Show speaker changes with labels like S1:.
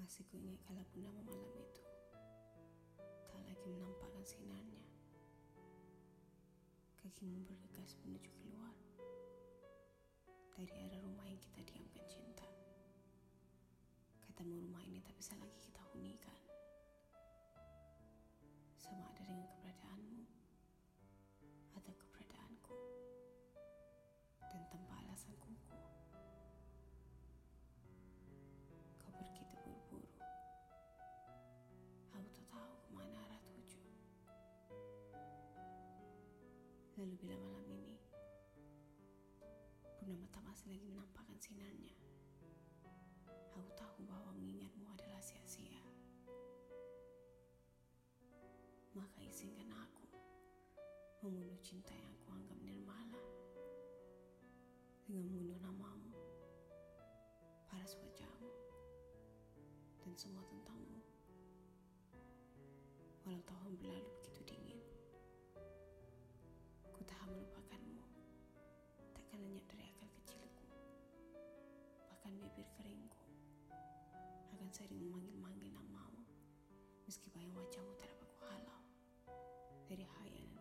S1: Masih ku ingat kala purnama malam itu. Tak lagi menampakkan sinarnya. Kakimu bergegas menuju keluar. Dari arah rumah yang kita diamkan cinta. Katamu rumah ini tak bisa lagi kita hunikan. Sama ada dengan keberadaanmu. Atau keberadaanku. Dan tanpa alasan kuku Lalu bila malam ini Purnama tak masih lagi menampakkan sinarnya. Aku tahu bahwa mengingatmu adalah sia-sia. Maka izinkan aku Membunuh cinta yang aku anggap nirmala Dengan membunuh namamu Paras wajahmu Dan semua tentangmu. Walau tahun berlalu begitu dingin melupakanmu. Takkan lenyap dari akal kecilku Bahkan bibir keringku. Akan sering memanggil-manggil namamu Meski bayang wajahmu tak dapat ku halau Dari hayal